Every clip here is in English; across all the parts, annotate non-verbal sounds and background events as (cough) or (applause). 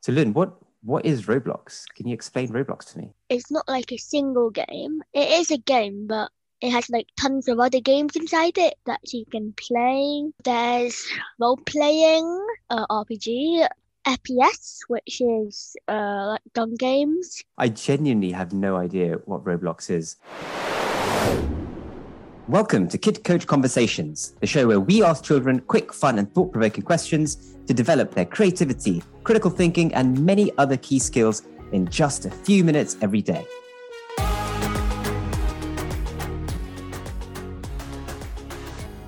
So, Lynn, what what is Roblox? Can you explain Roblox to me? It's not like a single game. It is a game, but it has like tons of other games inside it that you can play. There's role playing, uh, RPG, FPS, which is uh, like gun games. I genuinely have no idea what Roblox is. Welcome to Kid Coach Conversations, the show where we ask children quick, fun, and thought provoking questions to develop their creativity, critical thinking, and many other key skills in just a few minutes every day.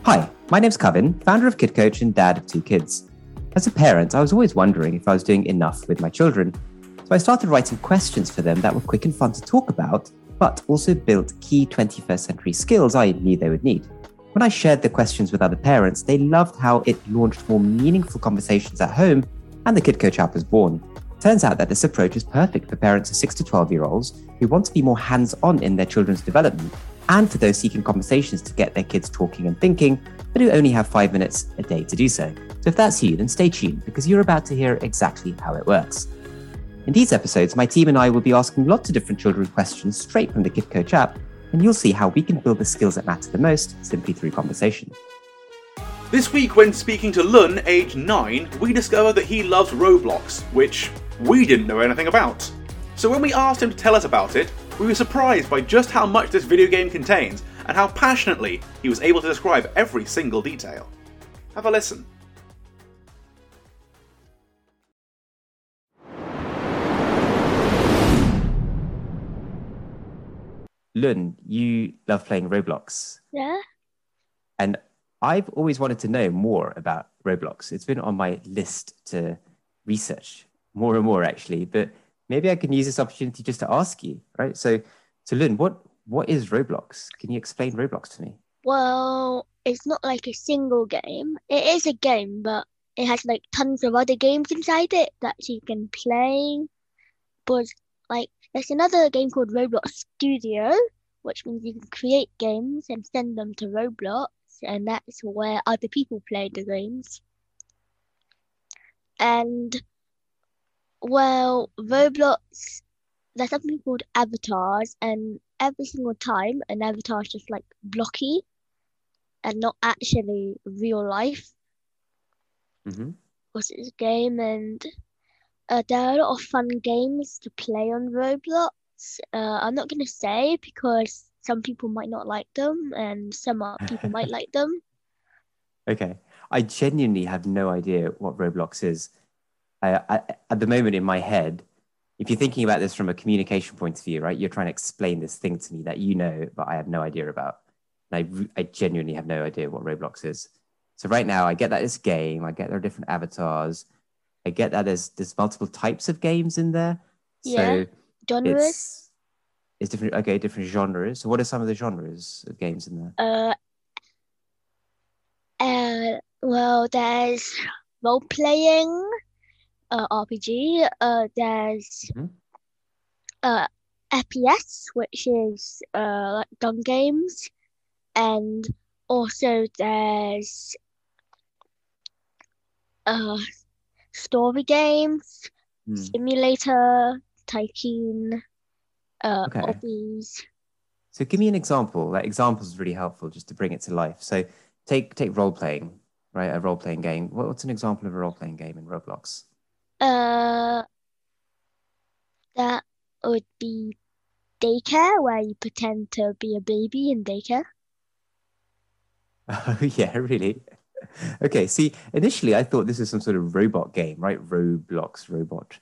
Hi, my name's Kevin, founder of Kid Coach and dad of two kids. As a parent, I was always wondering if I was doing enough with my children, so I started writing questions for them that were quick and fun to talk about, but also built key 21st century skills I knew they would need. When I shared the questions with other parents, they loved how it launched more meaningful conversations at home, and the Kid Coach app was born. Turns out that this approach is perfect for parents of 6 to 12 year olds who want to be more hands on in their children's development and for those seeking conversations to get their kids talking and thinking, but who only have five minutes a day to do so. So if that's you, then stay tuned because you're about to hear exactly how it works. In these episodes, my team and I will be asking lots of different children questions straight from the Kid Coach app, and you'll see how we can build the skills that matter the most simply through conversation. This week, when speaking to Lun, age 9, we discovered that he loves Roblox, which we didn't know anything about. So when we asked him to tell us about it, we were surprised by just how much this video game contains and how passionately he was able to describe every single detail. Have a listen. Lun, you love playing Roblox. Yeah. And I've always wanted to know more about Roblox. It's been on my list to research more and more, actually. But maybe I can use this opportunity just to ask you, right? So, so Lynn, what what is Roblox? Can you explain Roblox to me? Well, it's not like a single game. It is a game, but it has like tons of other games inside it that you can play. But like, there's another game called Roblox Studio, which means you can create games and send them to Roblox, and that's where other people play the games. And well, Roblox, there's something called avatars, and every single time an avatar is just like blocky and not actually real life. Mm-hmm. Because it's a game, and uh, there are a lot of fun games to play on Roblox. Uh, I'm not gonna say because some people might not like them, and some people might (laughs) like them. Okay, I genuinely have no idea what Roblox is. I, I, at the moment in my head, if you're thinking about this from a communication point of view, right, you're trying to explain this thing to me that you know, but I have no idea about. And I, I genuinely have no idea what Roblox is. So right now, I get that it's game. I get there are different avatars. I get that there's there's multiple types of games in there. Yeah. So Genres. it's it's different. Okay, different genres. So what are some of the genres of games in there? Uh, uh, well, there's role playing, uh, RPG. Uh, there's Mhm. uh, FPS, which is uh, like gun games, and also there's uh, story games, Hmm. simulator, tycoon, uh, Okay. hobbies. So give me an example. That example is really helpful just to bring it to life. So take take role playing, right? A role playing game. What- What's an example of a role playing game in Roblox? Uh, that would be daycare, where you pretend to be a baby in daycare. (laughs) Oh yeah, really? (laughs) Okay. See, initially I thought this was some sort of robot game, right? Roblox robot.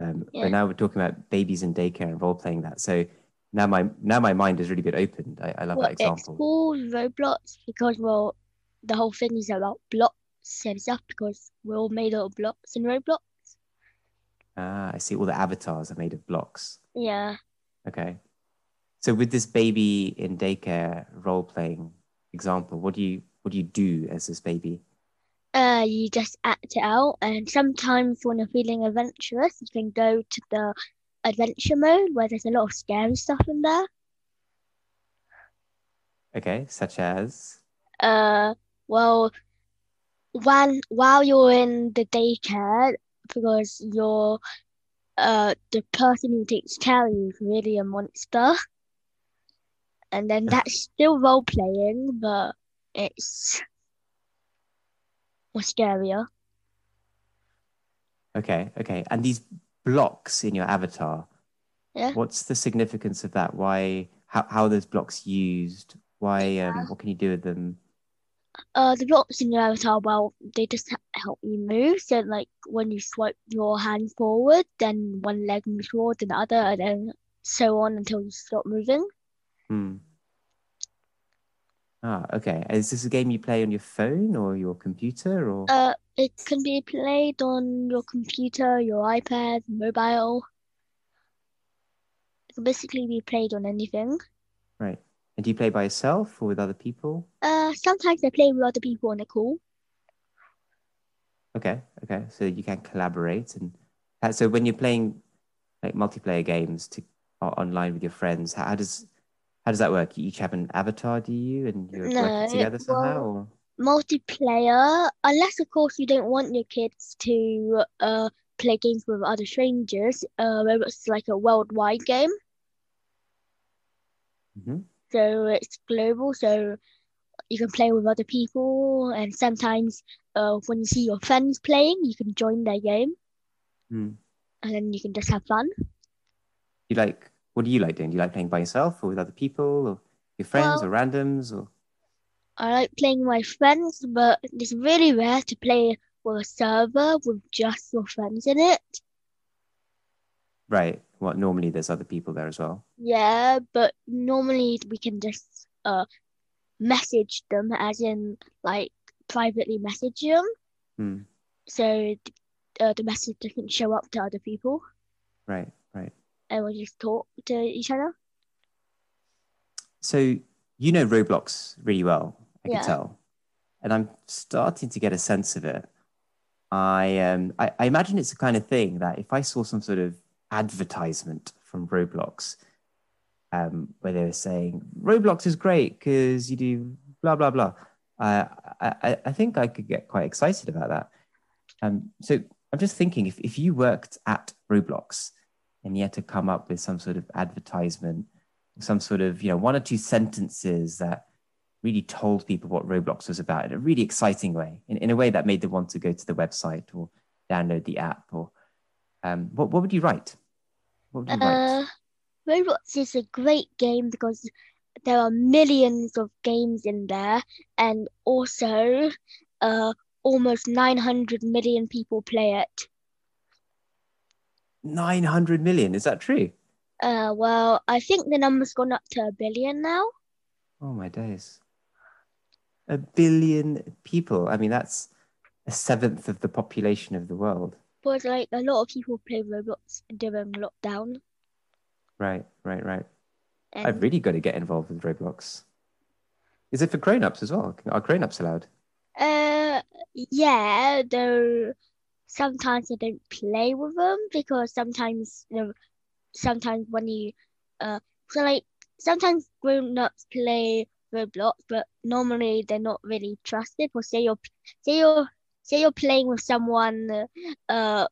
Um, Yeah. But now we're talking about babies in daycare and role playing that. So now my now my mind has really been opened. I, I love Well, that it's example. called Roblox because, well, the whole thing is about blocks and stuff because we're all made out of blocks in Roblox. Ah, I see. All the avatars are made of blocks. Yeah. Okay. So with this baby in daycare role playing example, what do you what do you do as this baby? Uh, you just act it out, and sometimes when you're feeling adventurous, you can go to the adventure mode where there's a lot of scary stuff in there. Okay, such as Uh, well, when while you're in the daycare, because you're uh the person who takes care of you is really a monster. And then (laughs) that's still role playing, but it's more scarier. Okay, okay. And these blocks in your avatar, Yeah. what's the significance of that? Why, how, how are those blocks used? Why, um, what can you do with them? Uh, the blocks in your avatar, well, they just help you move. So, like when you swipe your hand forward, then one leg moves forward, then the other, and then so on until you stop moving. Hmm. Ah, okay. Is this a game you play on your phone or your computer or? Uh, it can be played on your computer, your iPad, mobile. It can basically be played on anything. Right. And do you play by yourself or with other people? Uh, sometimes I play with other people on they're. Okay, okay. So you can collaborate and so when you're playing like multiplayer games to online with your friends, how does how does that work? You each have an avatar, do you? And you're No, working together somehow? Or? Multiplayer, unless of course you don't want your kids to uh play games with other strangers. Uh, where it's like a worldwide game, Mhm. so it's global. So you can play with other people, and sometimes uh when you see your friends playing, you can join their game, Hmm. and then you can just have fun. You like what do you like doing? Do you like playing by yourself or with other people or your friends Well- or randoms or I like playing with my friends, but it's really rare to play with a server with just your friends in it. right? Well, normally there's other people there as well. Yeah, but normally we can just uh message them, as in like privately message them, Hmm. so uh, the message doesn't show up to other people, Right, right. And we just talk to each other. So you know Roblox really well, I Yeah. can tell, and I'm starting to get a sense of it. I um I, I imagine it's the kind of thing that if I saw some sort of advertisement from Roblox, um, where they were saying Roblox is great because you do blah blah blah, uh, I, I I think I could get quite excited about that. Um, so I'm just thinking if if you worked at Roblox and had to come up with some sort of advertisement some sort of you know one or two sentences that really told people what roblox was about in a really exciting way in, in a way that made them want to go to the website or download the app or um, what, what would you write what would you Uh, write Roblox is a great game because there are millions of games in there, and also uh almost 900 million people play it. 900 million is that true? Uh, well, I think the number's gone up to a billion now. oh my days. A billion people. I mean that's a seventh of the population of the world. But like a lot of people play Roblox during lockdown, right right right. And i've really got to get involved with roblox. Is it for grown-ups as well? Are grown-ups allowed? Uh, yeah, though sometimes I don't play with them because sometimes you know, sometimes when you uh, so like sometimes grown-ups play Roblox, but normally they're not really trusted. Or say you're say you're say you're playing with someone uh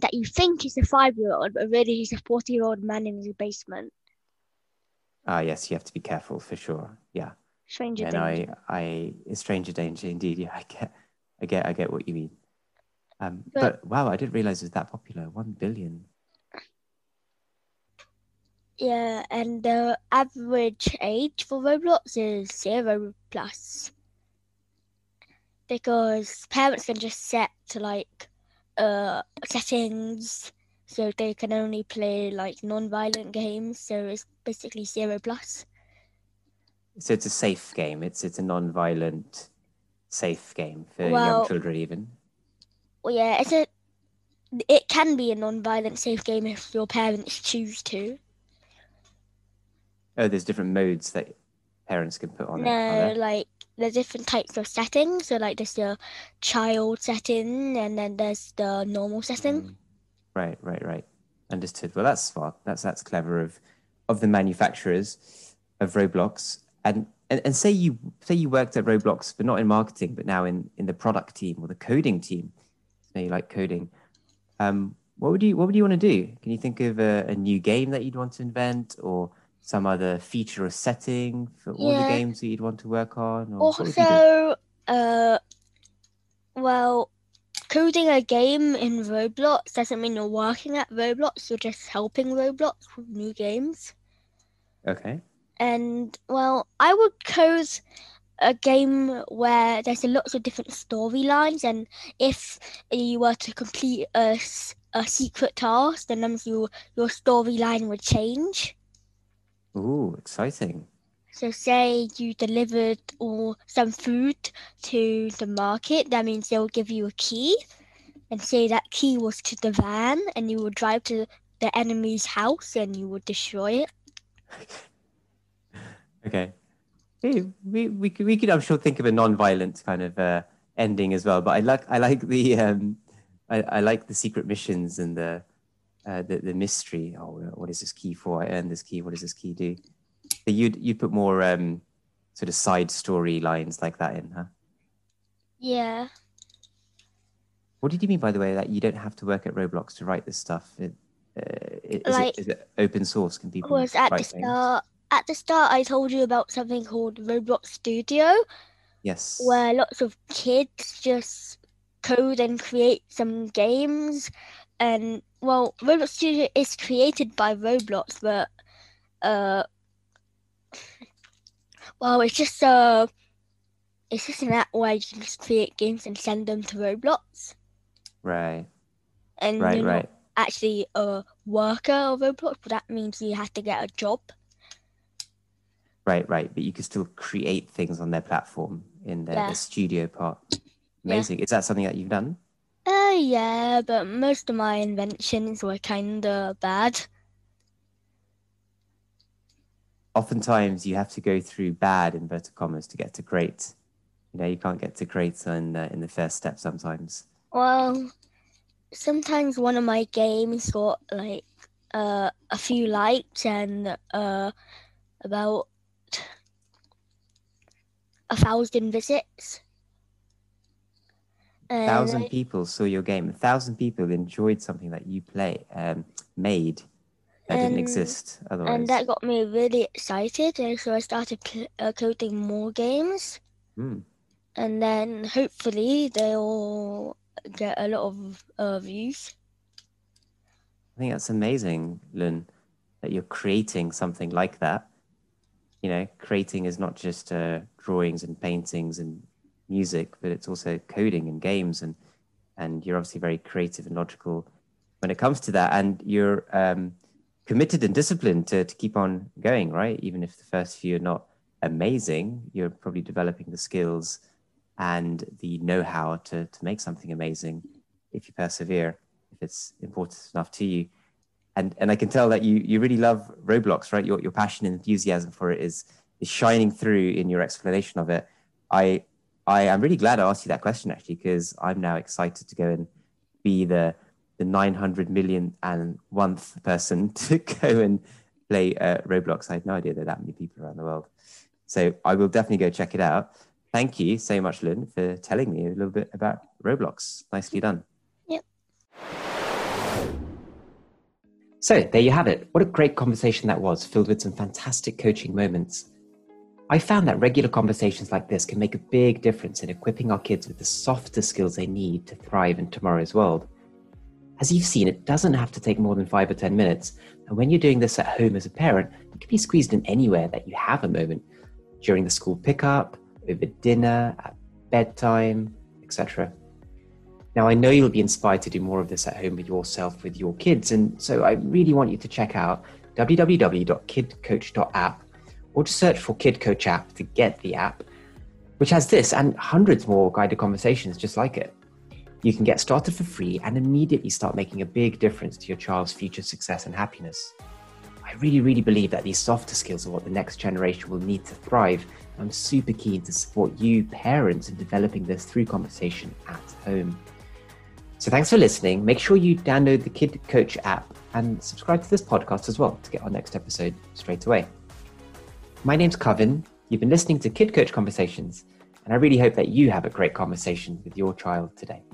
that you think is a five-year-old, but really he's a forty-year-old man in his basement. Ah, yes, you have to be careful for sure. Yeah, Stranger and danger. I, I, stranger danger indeed. Yeah, I get, I get, I get what you mean. Um, but, But- wow, I didn't realize it was that popular. One billion. Yeah, and the average age for Roblox is zero plus. Because parents can just set to like uh settings so they can only play like non-violent games, so it's basically zero plus. So it's a safe game. It's it's a non-violent, safe game for young children even. Well yeah, it's a it can be a non-violent safe game if your parents choose to. Oh, there's different modes that parents can put on it. No, Are there? like there's different types of settings. So like there's the child setting and then there's the normal setting. Mm. Right, right, right. Understood. Well, that's smart. That's that's clever of of the manufacturers of Roblox. And and, and say you say you worked at Roblox, but not in marketing, but now in in the product team or the coding team. So you like coding. Um, what would you What would you want to do? Can you think of a, a new game that you'd want to invent, or some other feature or setting for all the games that you'd want to work on? Or what would you do? Also, uh, well, coding a game in Roblox doesn't mean you're working at Roblox. You're just helping Roblox with new games. Okay. And well, I would code a game where there's a lots of different storylines, and if you were to complete a, a secret task, then um, you, your storyline would change. Ooh, exciting. So, say you delivered or some food to the market, that means they'll give you a key, and say that key was to the van, and you would drive to the enemy's house and you would destroy it. (laughs) Okay. Hey, we we could we could I'm sure think of a non-violent kind of uh, ending as well. But I like I like the um I, I like the secret missions and the uh, the the mystery. Oh, what is this key for? I earned this key. What does this key do? So you'd you'd put more um sort of side story lines like that in, huh? Yeah. What did you mean by the way that you don't have to work at Roblox to write this stuff? It, uh, is, Like- it, is it open source? Can people was at the start at the start I told you about something called Roblox Studio Yes. where lots of kids just code and create some games and well Roblox Studio is created by Roblox but uh well it's just uh it's just an app where you can just create games and send them to Roblox Right. and Right. you're Right. not actually a worker of Roblox but that means you have to get a job Right, right. But you can still create things on their platform in their, Yeah. the studio part. Yeah. Amazing. Is that something that you've done? Uh, yeah, but most of my inventions were kinda bad. Oftentimes, you have to go through bad inverted commas to get to great. You know, you can't get to great in uh, in the first step sometimes. Well, sometimes one of my games got like uh a few likes and uh about a thousand visits. A thousand people saw your game. A thousand people enjoyed something that you play um, made that didn't exist otherwise. and that got me really excited, and so I started pl- uh, coding more games. Hmm. and then hopefully they'll get a lot of uh, views. I think that's amazing, Lun, that you're creating something like that. You know, creating is not just uh, drawings and paintings and music, but it's also coding and games, and and you're obviously very creative and logical when it comes to that, and you're um, committed and disciplined to to keep on going, right? Even if the first few are not amazing, you're probably developing the skills and the know-how to to make something amazing if you persevere if it's important enough to you. And and I can tell that you you really love Roblox, right? Your your passion and enthusiasm for it is is shining through in your explanation of it. I I am really glad I asked you that question actually because I'm now excited to go and be the the 900 million and one person (laughs) to go and play uh, Roblox. I had no idea there are that many people around the world. So I will definitely go check it out. Thank you so much, Lynn, for telling me a little bit about Roblox. Nicely done. So there you have it. What a great conversation that was, filled with some fantastic coaching moments. I found that regular conversations like this can make a big difference in equipping our kids with the softer skills they need to thrive in tomorrow's world. As you've seen, it doesn't have to take more than five or 10 minutes. And when you're doing this at home as a parent, it can be squeezed in anywhere that you have a moment during the school pickup, over dinner, at bedtime, etc. Now, I know you'll be inspired to do more of this at home with yourself, with your kids. And so I really want you to check out www.kidcoach.app or just search for Kid Coach app to get the app, which has this and hundreds more guided conversations just like it. You can get started for free and immediately start making a big difference to your child's future success and happiness. I really, really believe that these softer skills are what the next generation will need to thrive. I'm super keen to support you, parents, in developing this through conversation at home. So thanks for listening. Make sure you download the Kid Coach app and subscribe to this podcast as well to get our next episode straight away. My name's Kevin. You've been listening to Kid Coach Conversations, and I really hope that you have a great conversation with your child today.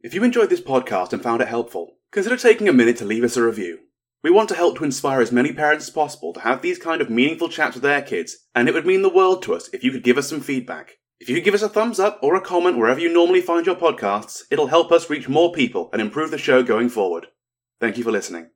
If you enjoyed this podcast and found it helpful, consider taking a minute to leave us a review. We want to help to inspire as many parents as possible to have these kind of meaningful chats with their kids, and it would mean the world to us if you could give us some feedback. If you give us a thumbs up or a comment wherever you normally find your podcasts, it'll help us reach more people and improve the show going forward. Thank you for listening.